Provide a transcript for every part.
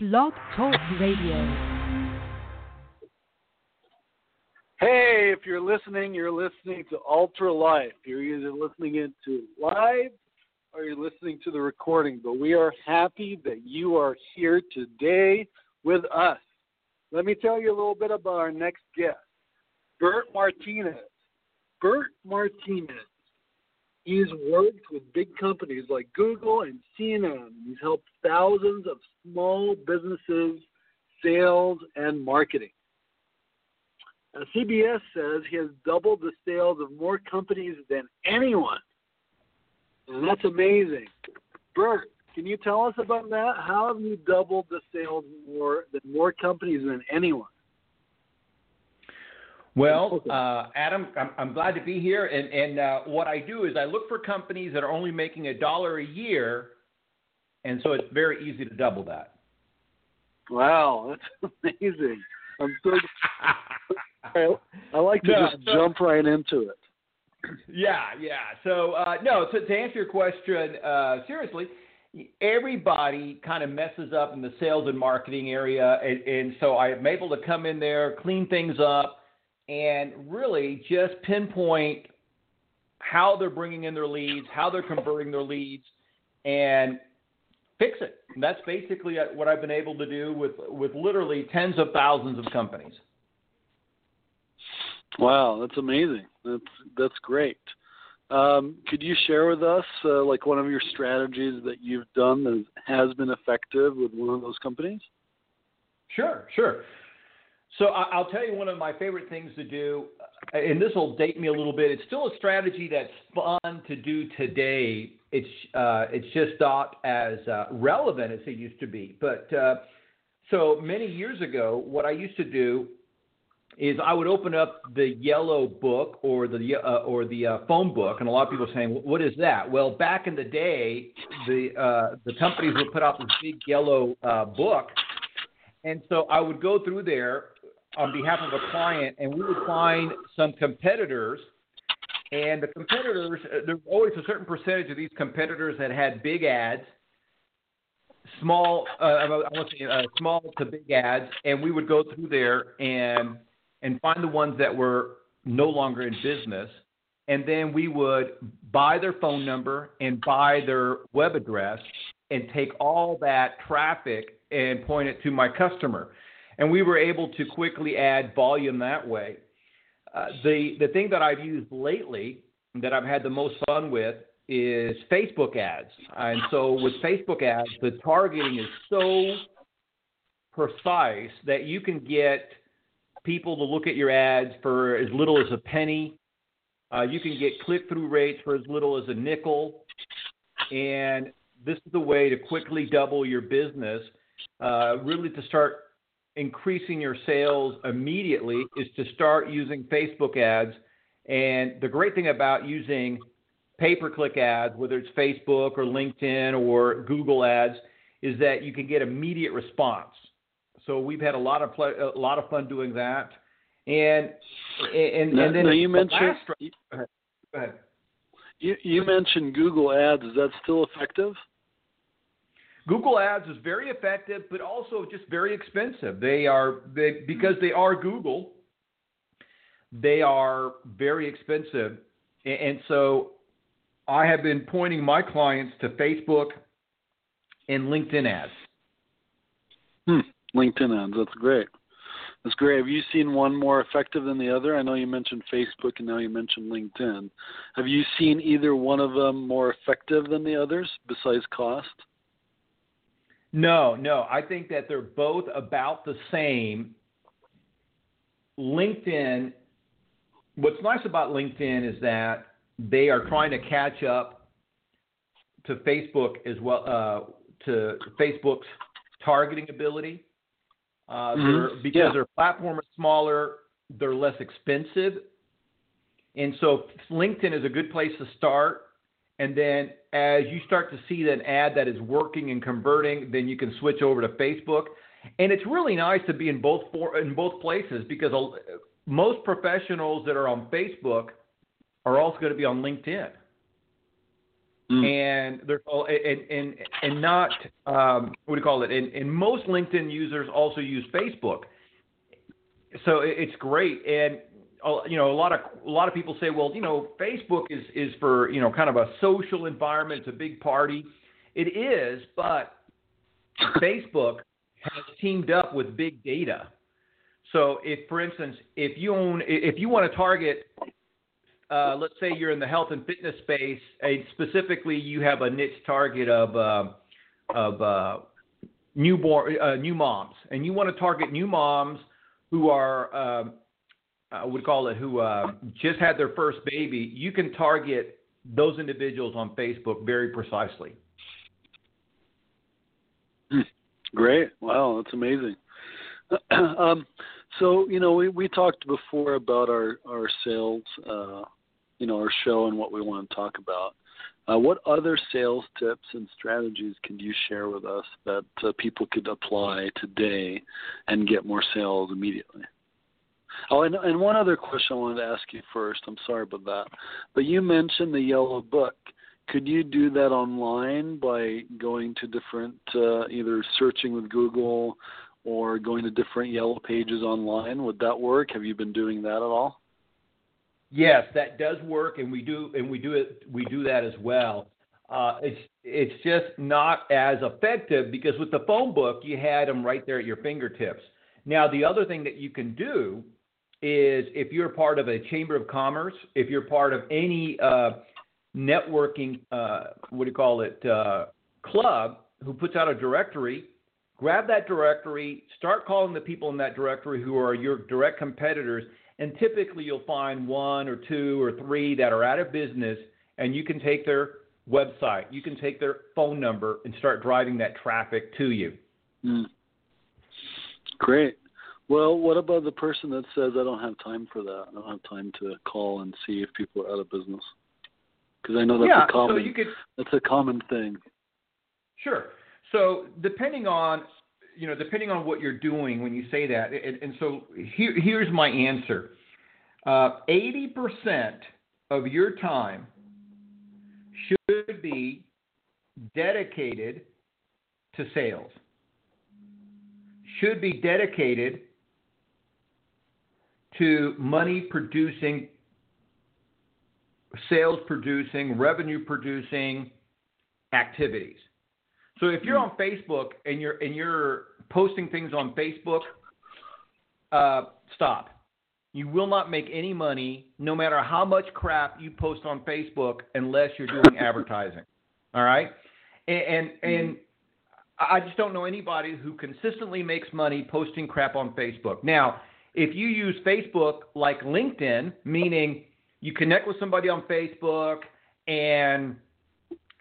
Blog Talk Radio. Hey, if you're listening, you're listening to Ultra Life. You're either listening into live or you're listening to the recording. But we are happy that you are here today with us. Let me tell you a little bit about our next guest, Bert Martinez. Bert Martinez. He's worked with big companies like Google and CNN. He's helped thousands of small businesses, sales, and marketing. Uh, CBS says he has doubled the sales of more companies than anyone. And that's amazing. Bert, can you tell us about that? How have you doubled the sales more than more companies than anyone? Well, uh, Adam, I'm, I'm, glad to be here. And, and uh, what I do is I look for companies that are only making a dollar a year, and so it's very easy to double that. Wow, that's amazing. I'm so. I like to no, just so, jump right into it. Yeah, yeah. So uh, no, so to answer your question uh, seriously, everybody kind of messes up in the sales and marketing area, and, and so I'm able to come in there, clean things up and really just pinpoint how they're bringing in their leads, how they're converting their leads, and fix it. And that's basically what I've been able to do with with literally tens of thousands of companies. Wow, that's amazing. That's that's great. Um, could you share with us uh, like one of your strategies that you've done that has been effective with one of those companies? Sure, sure. So I'll tell you one of my favorite things to do, uh, and this will date me a little bit. It's still a strategy that's fun to do today. It's uh, it's just not as uh, relevant as it used to be. But uh, so many years ago, what I used to do is I would open up the yellow book or the uh, or the uh, phone book, and a lot of people are saying, "What is that?" Well, back in the day, the uh, the companies would put out this big yellow uh, book, and so I would go through there on behalf of a client, and we would find some competitors. And the competitors, uh, there's always a certain percentage of these competitors that had big ads, small, uh, I want to say uh, small to big ads, and we would go through there and and find the ones that were no longer in business, and then we would buy their phone number and buy their web address and take all that traffic and point it to my customer and we were able to quickly add volume that way. Uh, the the thing that I've used lately that I've had the most fun with is Facebook ads, and so with Facebook ads, the targeting is so precise that you can get people to look at your ads for as little as a penny. Uh, you can get click through rates for as little as a nickel, and this is the way to quickly double your business. Uh, really, to start increasing your sales immediately is to start using Facebook ads. And the great thing about using pay per click ads, whether it's Facebook or LinkedIn or Google ads, is that you can get immediate response. So we've had a lot of play, a lot of fun doing that. And and, now, and then you mentioned last, you, you mentioned Google ads. Is that still effective? Google Ads is very effective, but also just very expensive. They are they, because they are Google. They are very expensive, and so I have been pointing my clients to Facebook and LinkedIn ads. Hmm. LinkedIn ads. That's great. That's great. Have you seen one more effective than the other? I know you mentioned Facebook and now you mentioned LinkedIn. Have you seen either one of them more effective than the others besides cost? No, no. I think that they're both about the same. LinkedIn, what's nice about LinkedIn is that they are trying to catch up to Facebook as well, uh, to Facebook's targeting ability. Uh, mm-hmm. Because yeah. their platform is smaller, they're less expensive. And so LinkedIn is a good place to start. And then as you start to see an ad that is working and converting, then you can switch over to Facebook. And it's really nice to be in both for, in both places because most professionals that are on Facebook are also going to be on LinkedIn. Mm. And there's and and and not um, what do you call it? And, and most LinkedIn users also use Facebook, so it's great. And you know, a lot of a lot of people say, well, you know, Facebook is is for you know kind of a social environment. It's a big party. It is, but Facebook has teamed up with big data. So if, for instance, if you own, if you want to target, uh, let's say you're in the health and fitness space, and specifically you have a niche target of uh, of uh, newborn uh, new moms, and you want to target new moms who are um, I would call it who uh, just had their first baby, you can target those individuals on Facebook very precisely. Hmm. Great! Wow, that's amazing. um, so you know, we we talked before about our our sales, uh, you know, our show and what we want to talk about. Uh, what other sales tips and strategies can you share with us that uh, people could apply today and get more sales immediately? Oh, and, and one other question I wanted to ask you first. I'm sorry about that, but you mentioned the yellow book. Could you do that online by going to different, uh, either searching with Google or going to different yellow pages online? Would that work? Have you been doing that at all? Yes, that does work, and we do, and we do it. We do that as well. Uh, it's it's just not as effective because with the phone book you had them right there at your fingertips. Now the other thing that you can do is if you're part of a chamber of commerce, if you're part of any uh, networking, uh, what do you call it, uh, club who puts out a directory, grab that directory, start calling the people in that directory who are your direct competitors, and typically you'll find one or two or three that are out of business, and you can take their website, you can take their phone number, and start driving that traffic to you. Mm. Great. Well, what about the person that says I don't have time for that? I don't have time to call and see if people are out of business. Because I know that's yeah, a common so could, that's a common thing. Sure. So depending on you know depending on what you're doing when you say that, and, and so here, here's my answer: uh, eighty uh, percent of your time should be dedicated to sales. Should be dedicated to money producing, sales producing, revenue producing activities. So if you're on Facebook and you're and you're posting things on Facebook, uh, stop. You will not make any money, no matter how much crap you post on Facebook, unless you're doing advertising. All right, and and, and I just don't know anybody who consistently makes money posting crap on Facebook. Now, if you use Facebook like LinkedIn, meaning you connect with somebody on Facebook and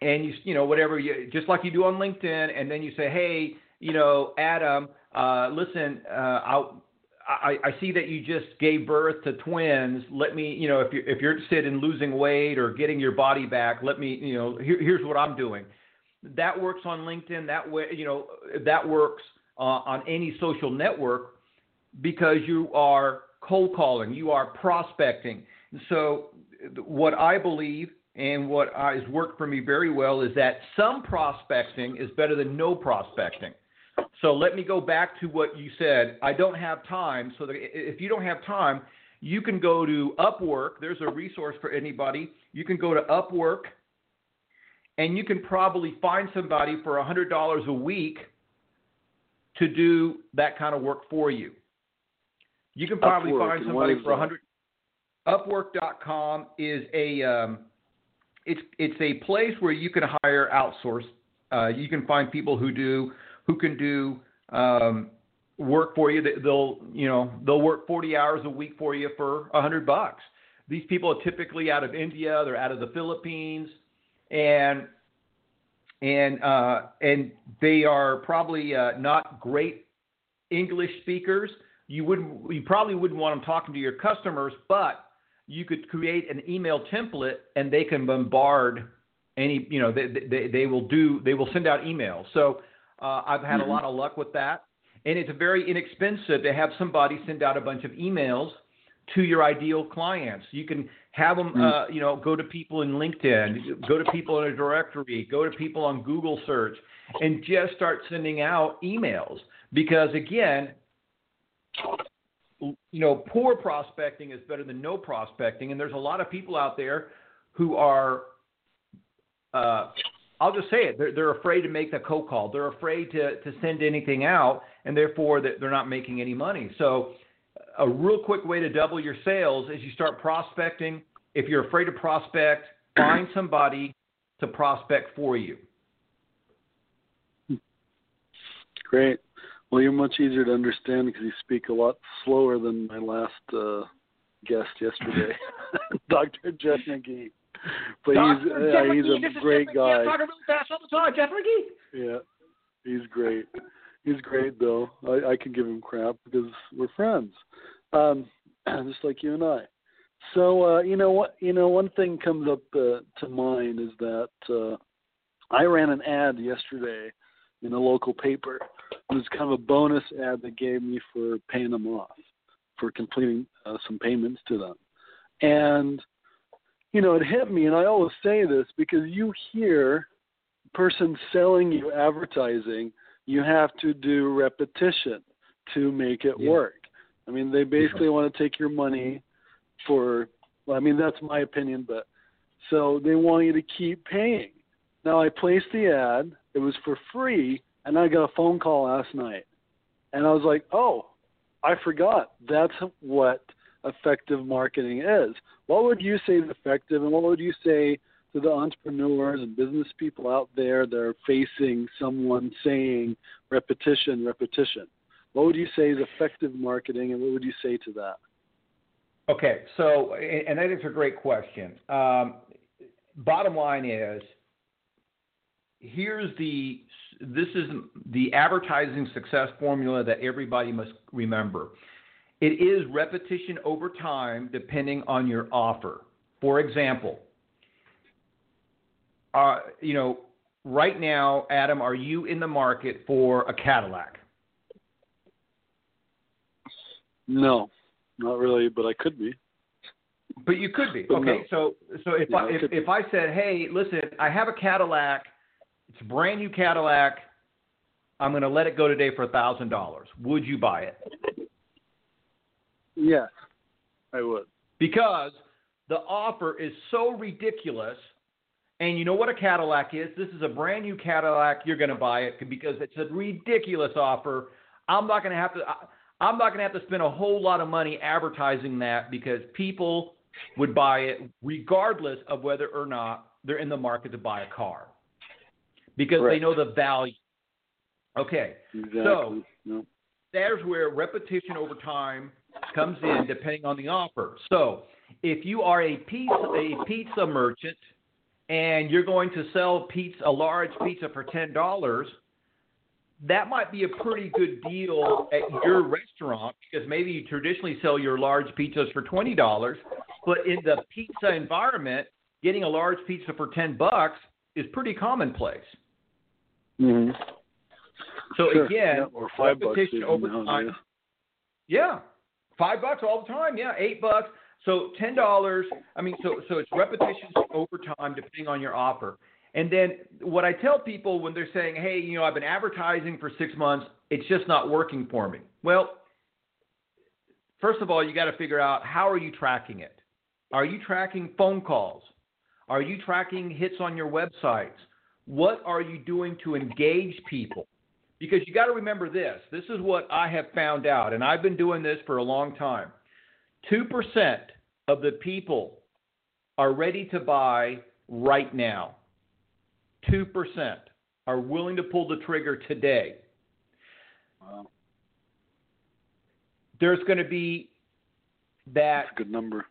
and you you know whatever you just like you do on LinkedIn, and then you say, hey, you know, Adam, uh, listen, uh, I, I see that you just gave birth to twins. Let me, you know, if you're if you're interested in losing weight or getting your body back, let me, you know, here, here's what I'm doing. That works on LinkedIn. That way, you know, that works uh, on any social network because you are cold calling, you are prospecting. So, what I believe and what has worked for me very well is that some prospecting is better than no prospecting. So, let me go back to what you said. I don't have time. So, if you don't have time, you can go to Upwork. There's a resource for anybody. You can go to Upwork and you can probably find somebody for $100 a week to do that kind of work for you. You can probably Upwork, find somebody for a hundred. Upwork.com is a um, it's it's a place where you can hire outsource. Uh, you can find people who do who can do um, work for you. They'll you know they'll work 40 hours a week for you for a hundred bucks. These people are typically out of India. They're out of the Philippines, and and uh, and they are probably uh, not great English speakers you wouldn't you probably wouldn't want them talking to your customers, but you could create an email template and they can bombard any you know they they, they will do they will send out emails. So uh, I've had mm-hmm. a lot of luck with that, and it's very inexpensive to have somebody send out a bunch of emails to your ideal clients. You can have them, uh, you know, go to people in LinkedIn, go to people in a directory, go to people on Google search, and just start sending out emails. Because again, you know, poor prospecting is better than no prospecting, and there's a lot of people out there who are, uh, I'll just say it, they're, they're afraid to make the cold call. They're afraid to, to send anything out, and therefore they're not making any money. So, a real quick way to double your sales is you start prospecting. If you're afraid to prospect, find somebody to prospect for you. Great. Well, you're much easier to understand because you speak a lot slower than my last uh, guest yesterday, Dr. Jeff McGee. But Dr. he's uh, he's a great guy. Talking really fast all the time, Jeff McGee. Yeah, he's great. He's great though. I, I can give him crap because we're friends, um, just like you and I. So uh, you know what? You know one thing comes up uh, to mind is that uh, I ran an ad yesterday in a local paper. It was kind of a bonus ad they gave me for paying them off, for completing uh, some payments to them. And, you know, it hit me, and I always say this because you hear person selling you advertising, you have to do repetition to make it Yeah. work. I mean, they basically want to take your money for, well, I mean, that's my opinion, but so they want you to keep paying. Now, I placed the ad, it was for free, and I got a phone call last night. And I was like, oh, I forgot. That's what effective marketing is. What would you say is effective, and what would you say to the entrepreneurs and business people out there that are facing someone saying repetition, repetition? What would you say is effective marketing, and what would you say to that? Okay, so and that is a great question. Um, bottom line is, here's the this is the advertising success formula that everybody must remember. It is repetition over time, depending on your offer. For example, uh, you know, right now, Adam, are you in the market for a Cadillac? No, not really, but I could be. But you could be. But Okay, no. so so if Yeah, I if, if I said, "Hey, listen, I have a Cadillac. It's a brand new Cadillac. I'm going to let it go today for a thousand dollars. Would you buy it? Yes, I would. Because the offer is so ridiculous. And you know what a Cadillac is? This is a brand new Cadillac. You're going to buy it because it's a ridiculous offer. I'm not going to have to. I- I'm not going to have to spend a whole lot of money advertising that because people would buy it regardless of whether or not they're in the market to buy a car because they know the value. Okay, Exactly. So- no. there's where repetition over time comes in depending on the offer. So if you are a pizza, a pizza merchant and you're going to sell pizza, a large pizza for ten dollars, that might be a pretty good deal at your restaurant because maybe you traditionally sell your large pizzas for twenty dollars, but in the pizza environment, getting a large pizza for ten bucks is pretty commonplace. Hmm So Sure. again, Yeah, or five bucks repetition even over time. Yeah, five bucks all the time. Yeah, eight bucks. So ten dollars. I mean, so so it's repetitions over time depending on your offer. And then what I tell people when they're saying, "Hey, you know, I've been advertising for six months. It's just not working for me." Well, first of all, you got to figure out how are you tracking it. Are you tracking phone calls? Are you tracking hits on your websites? What are you doing to engage people? Because you got to remember this. This is what I have found out, and I've been doing this for a long time. 2% of the people are ready to buy right now. 2% are willing to pull the trigger today. Wow, There's going to be that that's a good number.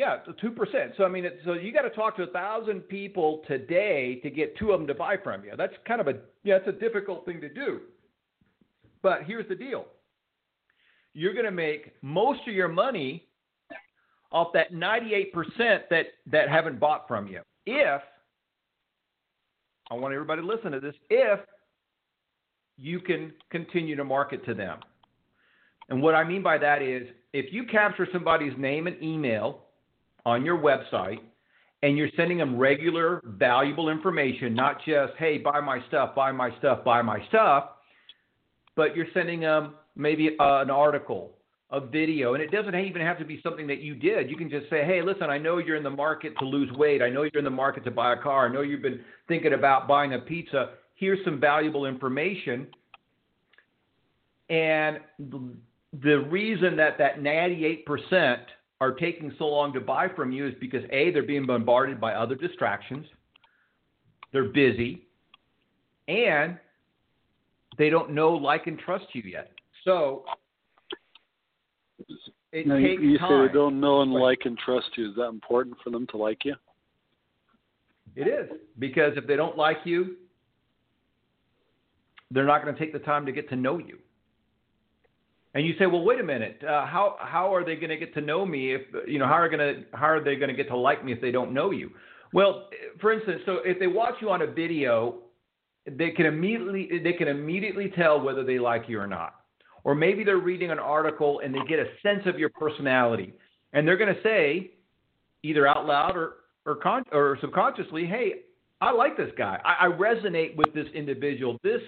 Yeah, two percent. So I mean, so you got to talk to a thousand people today to get two of them to buy from you. That's kind of a yeah, it's a difficult thing to do. But here's the deal: you're going to make most of your money off that ninety-eight percent that that haven't bought from you. If I want everybody to listen to this, if you can continue to market to them. And what I mean by that is if you capture somebody's name and email on your website and you're sending them regular, valuable information, not just, hey, buy my stuff, buy my stuff, buy my stuff, but you're sending them maybe uh, an article, a video, and it doesn't even have to be something that you did. You can just say, hey, listen, I know you're in the market to lose weight. I know you're in the market to buy a car. I know you've been thinking about buying a pizza. Here's some valuable information. And the reason that that 98% are taking so long to buy from you is because A, they're being bombarded by other distractions, they're busy, and they don't know, like, and trust you yet. So it now, takes you, you time. say they don't know and like and trust you. Is that important for them to like you? It is because if they don't like you, they're not going to take the time to get to know you. And you say, well, wait a minute. Uh, how how are they going to get to know me if you know how are going to how are they going to get to like me if they don't know you? Well, for instance, so if they watch you on a video, they can immediately they can immediately tell whether they like you or not. Or maybe they're reading an article and they get a sense of your personality, and they're going to say, either out loud or or, con- or subconsciously, hey, I like this guy. I, I resonate with this individual. This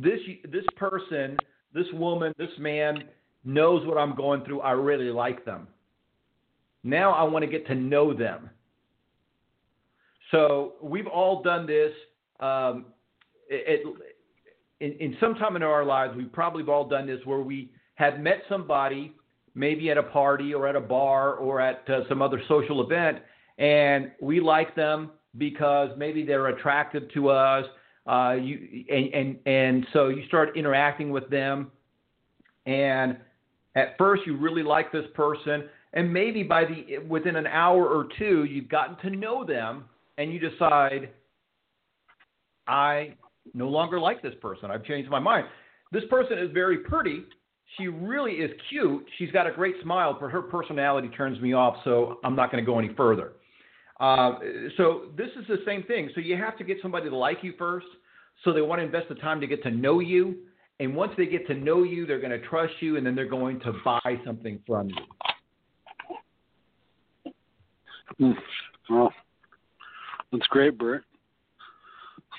this this person this woman, this man knows what I'm going through. I really like them. Now I want to get to know them. So we've all done this. Um, it, it, in, in some time in our lives, we've probably all done this where we have met somebody, maybe at a party or at a bar or at uh, some other social event, and we like them because maybe they're attractive to us uh, you and, and and so you start interacting with them, and at first you really like this person, and maybe by the within an hour or two you've gotten to know them, and you decide, I no longer like this person. I've changed my mind. This person is very pretty. She really is cute. She's got a great smile, but her personality turns me off, so I'm not going to go any further. Uh, so this is the same thing. So you have to get somebody to like you first. So they want to invest the time to get to know you. And once they get to know you, they're going to trust you, and then they're going to buy something from you. Mm. Well, that's great, Bert.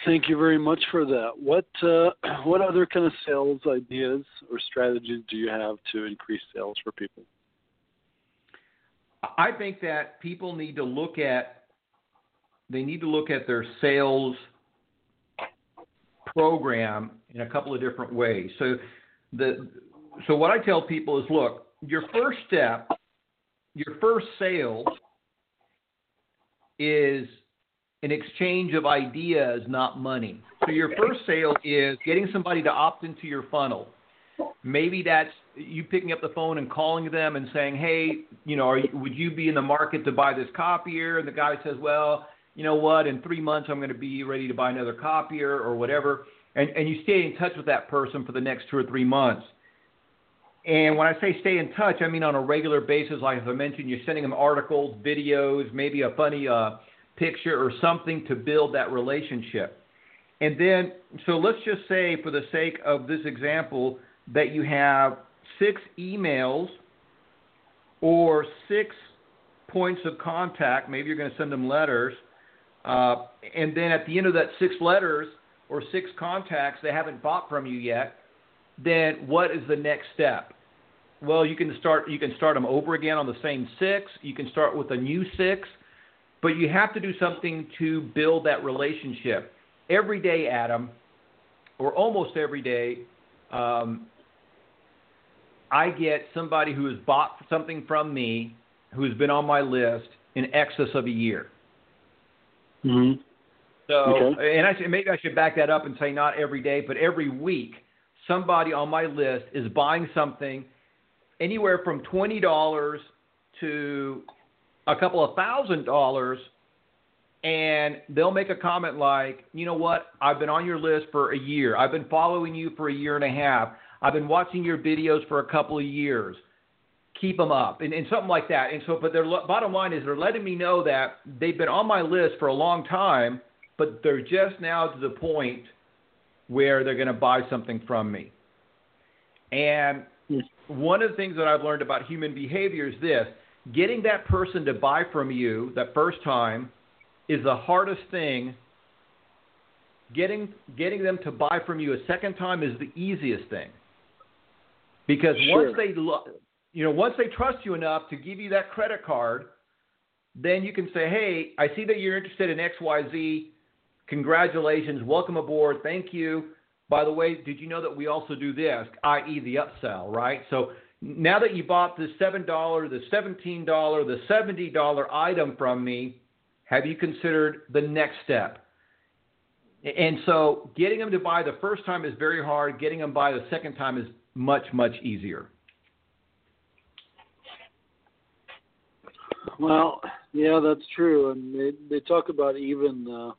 Thank you very much for that. What uh, what other kind of sales ideas or strategies do you have to increase sales for people? I think that people need to look at they need to look at their sales program in a couple of different ways. So the so what I tell people is look, your first step, your first sale is an exchange of ideas, not money. So your first sale is getting somebody to opt into your funnel. Maybe that's you picking up the phone and calling them and saying, "Hey, you know, you, would you be in the market to buy this copier?" And the guy says, "Well, you know what? In three months, I'm going to be ready to buy another copier or whatever." And and you stay in touch with that person for the next two or three months. And when I say stay in touch, I mean on a regular basis. Like I mentioned, you're sending them articles, videos, maybe a funny uh, picture or something to build that relationship. And then, so let's just say, for the sake of this example, that you have six emails or six points of contact. Maybe you're going to send them letters. Uh, and then at the end of that six letters or six contacts they haven't bought from you yet, then what is the next step? Well, you can start you can start them over again on the same six. You can start with a new six, but you have to do something to build that relationship. Every day, Adam, or almost every day, um, I get somebody who has bought something from me who has been on my list in excess of a year. Mm-hmm. So, Okay. and I should, maybe I should back that up and say not every day, but every week, somebody on my list is buying something anywhere from twenty dollars to a couple of thousand dollars, and they'll make a comment like, "You know what? I've been on your list for a year. I've been following you for a year and a half. I've been watching your videos for a couple of years." keep them up and, and something like that. And so, but their bottom line is they're letting me know that they've been on my list for a long time, but they're just now to the point where they're going to buy something from me. And one of the things that I've learned about human behavior is this getting that person to buy from you that first time is the hardest thing. Getting, getting them to buy from you a second time is the easiest thing. Because Sure. once they you know, once they trust you enough to give you that credit card, then you can say, "Hey, I see that you're interested in XYZ. Congratulations, welcome aboard. Thank you. By the way, did you know that we also do this, i.e., the upsell, right? So now that you bought the $7, the $17, the $70 item from me, have you considered the next step? And so getting them to buy the first time is very hard. Getting them buy the second time is much, much easier. Well, yeah, that's true. And they they talk about even uh,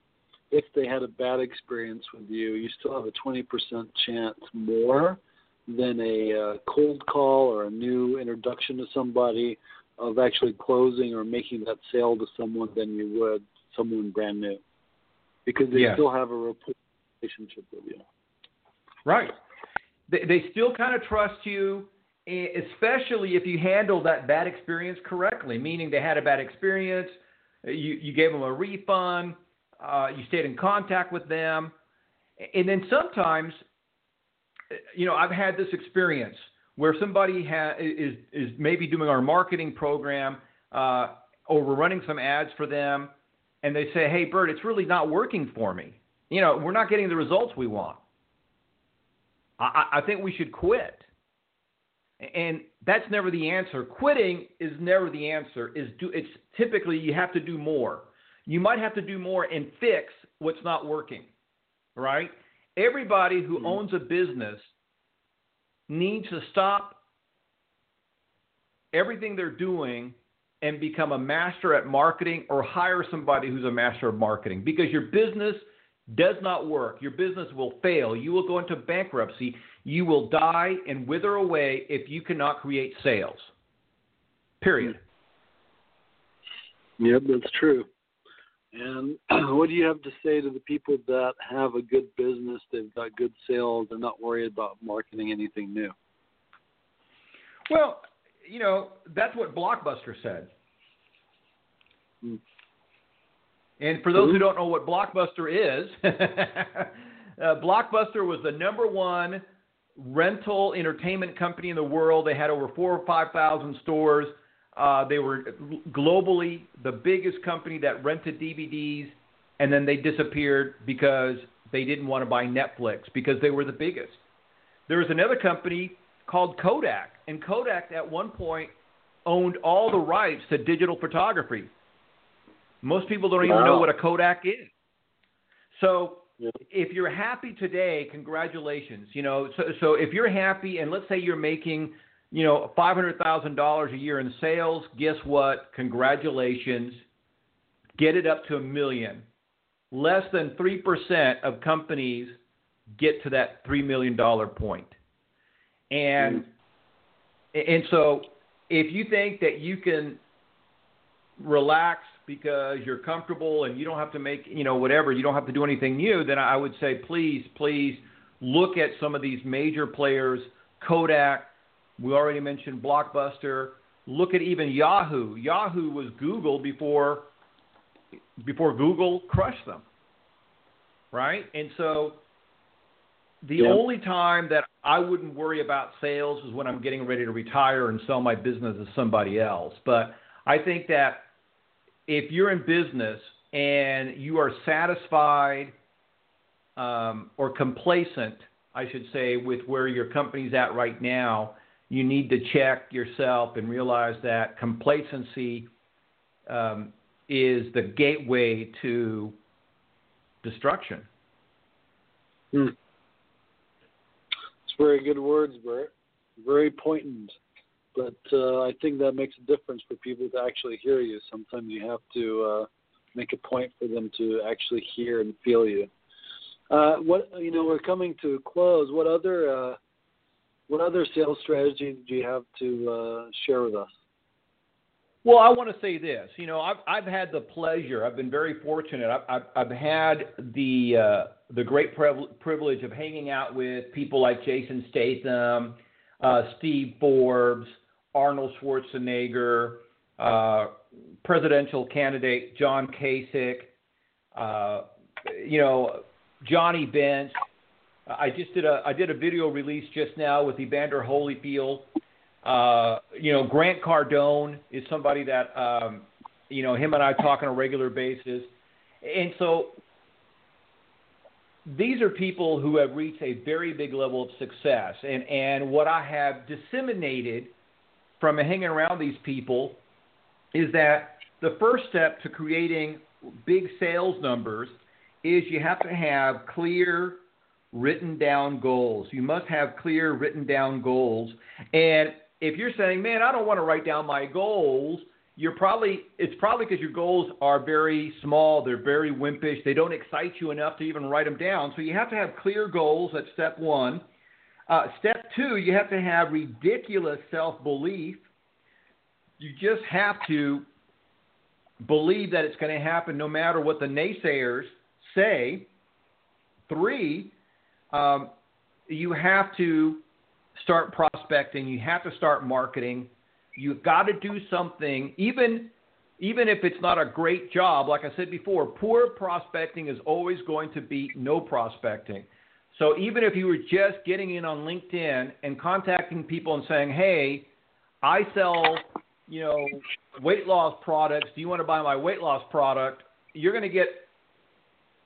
if they had a bad experience with you, you still have a twenty percent chance more than a uh, cold call or a new introduction to somebody of actually closing or making that sale to someone than you would someone brand new, because they Yes. still have a relationship with you. Right. They, they still kind of trust you, especially if you handle that bad experience correctly, meaning they had a bad experience, you, you gave them a refund, uh, you stayed in contact with them. And then sometimes, you know, I've had this experience where somebody ha- is, is maybe doing our marketing program uh, or we're running some ads for them, and they say, hey, Bert, it's really not working for me. You know, we're not getting the results we want. I, I think we should quit. And that's never the answer. Quitting is never the answer. Is do it's typically you have to do more. You might have to do more and fix what's not working. Right? Everybody who Mhm. owns a business needs to stop everything they're doing and become a master at marketing or hire somebody who's a master of marketing because your business does not work. Your business will fail. You will go into bankruptcy. You will die and wither away if you cannot create sales. Period. Yep, that's true. And what do you have to say to the people that have a good business, they've got good sales, they're not worried about marketing anything new? Well, you know, that's what Blockbuster said. Hmm. And for those Who? don't know what Blockbuster is, uh, Blockbuster was the number one rental entertainment company in the world. They had over four or five thousand stores. Uh, they were globally the biggest company that rented DVDs, and then they disappeared because they didn't want to buy Netflix because they were the biggest. There was another company called Kodak, and Kodak at one point owned all the rights to digital photography. Most people don't even know what a Kodak is. So if you're happy today, congratulations. You know, so so if you're happy and let's say you're making, you know, five hundred thousand dollars a year in sales, guess what? Congratulations. Get it up to a million. Less than three percent of companies get to that three million dollar point. And mm. and so if you think that you can relax because you're comfortable and you don't have to make, you know, whatever, you don't have to do anything new, then I would say please, please look at some of these major players, Kodak, we already mentioned Blockbuster, look at even Yahoo. Yahoo was Google before before Google crushed them. Right? And so the Yeah. only time that I wouldn't worry about sales is when I'm getting ready to retire and sell my business to somebody else. But I think that if you're in business and you are satisfied um, or complacent, I should say, with where your company's at right now, you need to check yourself and realize that complacency um, is the gateway to destruction. Hmm. It's very good words, Bert. Very poignant. But uh, I think that makes a difference for people to actually hear you. Sometimes you have to uh, make a point for them to actually hear and feel you. Uh, what you know, we're coming to a close. What other uh, what other sales strategies do you have to uh, share with us? Well, I want to say this. You know, I've I've had the pleasure. I've been very fortunate. I've I've, I've had the uh, the great priv- privilege of hanging out with people like Jason Statham, uh, Steve Forbes, Arnold Schwarzenegger, uh, presidential candidate John Kasich, uh, you know, Johnny Bench. I just did a I did a video release just now with Evander Holyfield. Uh, you know, Grant Cardone is somebody that um, you know him and I talk on a regular basis, and so these are people who have reached a very big level of success. And and what I have disseminated from hanging around these people is that the first step to creating big sales numbers is you have to have clear written down goals. You must have clear written down goals. And if you're saying, "Man, I don't want to write down my goals," you're probably it's probably because your goals are very small, they're very wimpish, they don't excite you enough to even write them down. So you have to have clear goals. That's step one. Uh, step two, you have to have ridiculous self belief. You just have to believe that it's going to happen no matter what the naysayers say. Three, um, you have to start prospecting, you have to start marketing. You've got to do something, even even if it's not a great job. Like I said before, poor prospecting is always going to be no prospecting. So even if you were just getting in on LinkedIn and contacting people and saying, "Hey, I sell, you know, weight loss products. Do you want to buy my weight loss product?" You're going to get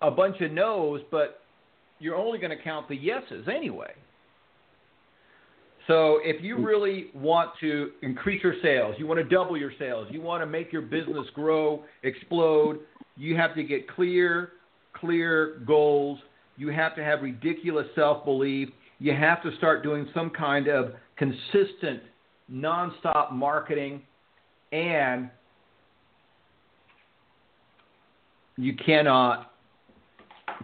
a bunch of no's, but you're only going to count the yeses anyway. So if you mm. really want to increase your sales, you want to double your sales, you want to make your business grow, explode, you have to get clear, clear goals. You have to have ridiculous self belief. You have to start doing some kind of consistent, nonstop marketing, and you cannot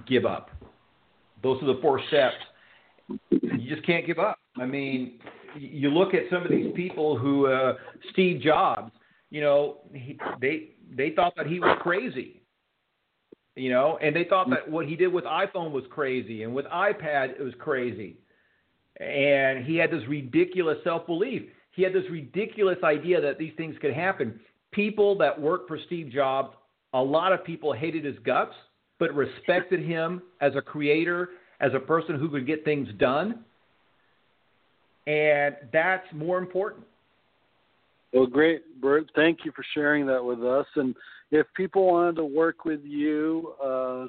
give up. Those are the four steps. You just can't give up. I mean, you look at some of these people who uh, Steve Jobs, you know, he, they they thought that he was crazy. You know, and they thought mm. that what he did with iPhone was crazy and with iPad it was crazy. And he had this ridiculous self-belief. He had this ridiculous idea that these things could happen. People that worked for Steve Jobs, a lot of people hated his guts, but respected him as a creator, as a person who could get things done and that's more important. Well, great, Bert. Thank you for sharing that with us. And if people wanted to work with you uh,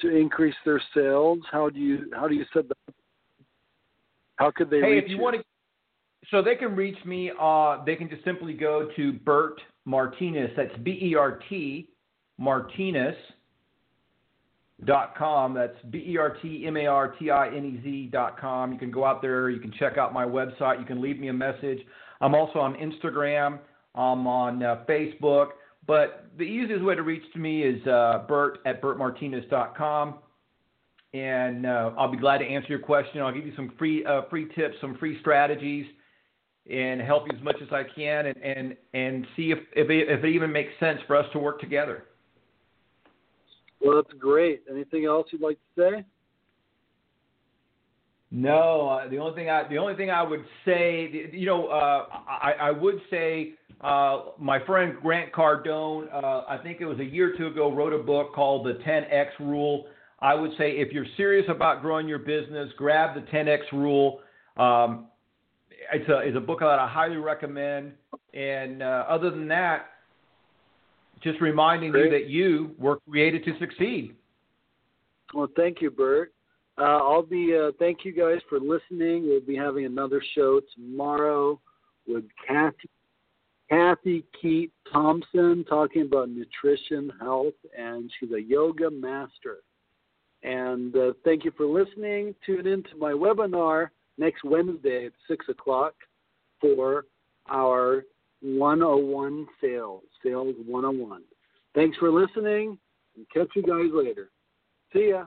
to increase their sales, how do you how do you set that? Up? How could they hey, reach if you, you? want to, so they can reach me. Uh, they can just simply go to Bert Martinez. That's B E R T Martinez dot com. That's B E R T M A R T I N E Z dot com. You can go out there. You can check out my website. You can leave me a message. I'm also on Instagram. I'm on uh, Facebook. But the easiest way to reach to me is uh, Bert at BertMartinez.com. And uh, I'll be glad to answer your question. I'll give you some free uh, free tips, some free strategies, and help you as much as I can, and and, and see if if it, if it even makes sense for us to work together. Well, that's great. Anything else you'd like to say? No, uh, the only thing I the only thing I would say, you know, uh, I, I would say uh, my friend Grant Cardone, uh, I think it was a year or two ago, wrote a book called The 10x Rule. I would say if you're serious about growing your business, grab the 10x Rule. Um, it's a it's a book that I highly recommend. And uh, other than that, just reminding Great. you that you were created to succeed. Well, thank you, Bert. Uh, I'll be. Uh, thank you guys for listening. We'll be having another show tomorrow with Kathy, Kathy Keat Thompson talking about nutrition, health, and she's a yoga master. And uh, thank you for listening. Tune in to my webinar next Wednesday at six o'clock for our 101 Sales, Sales 101. Thanks for listening, and catch you guys later. See ya.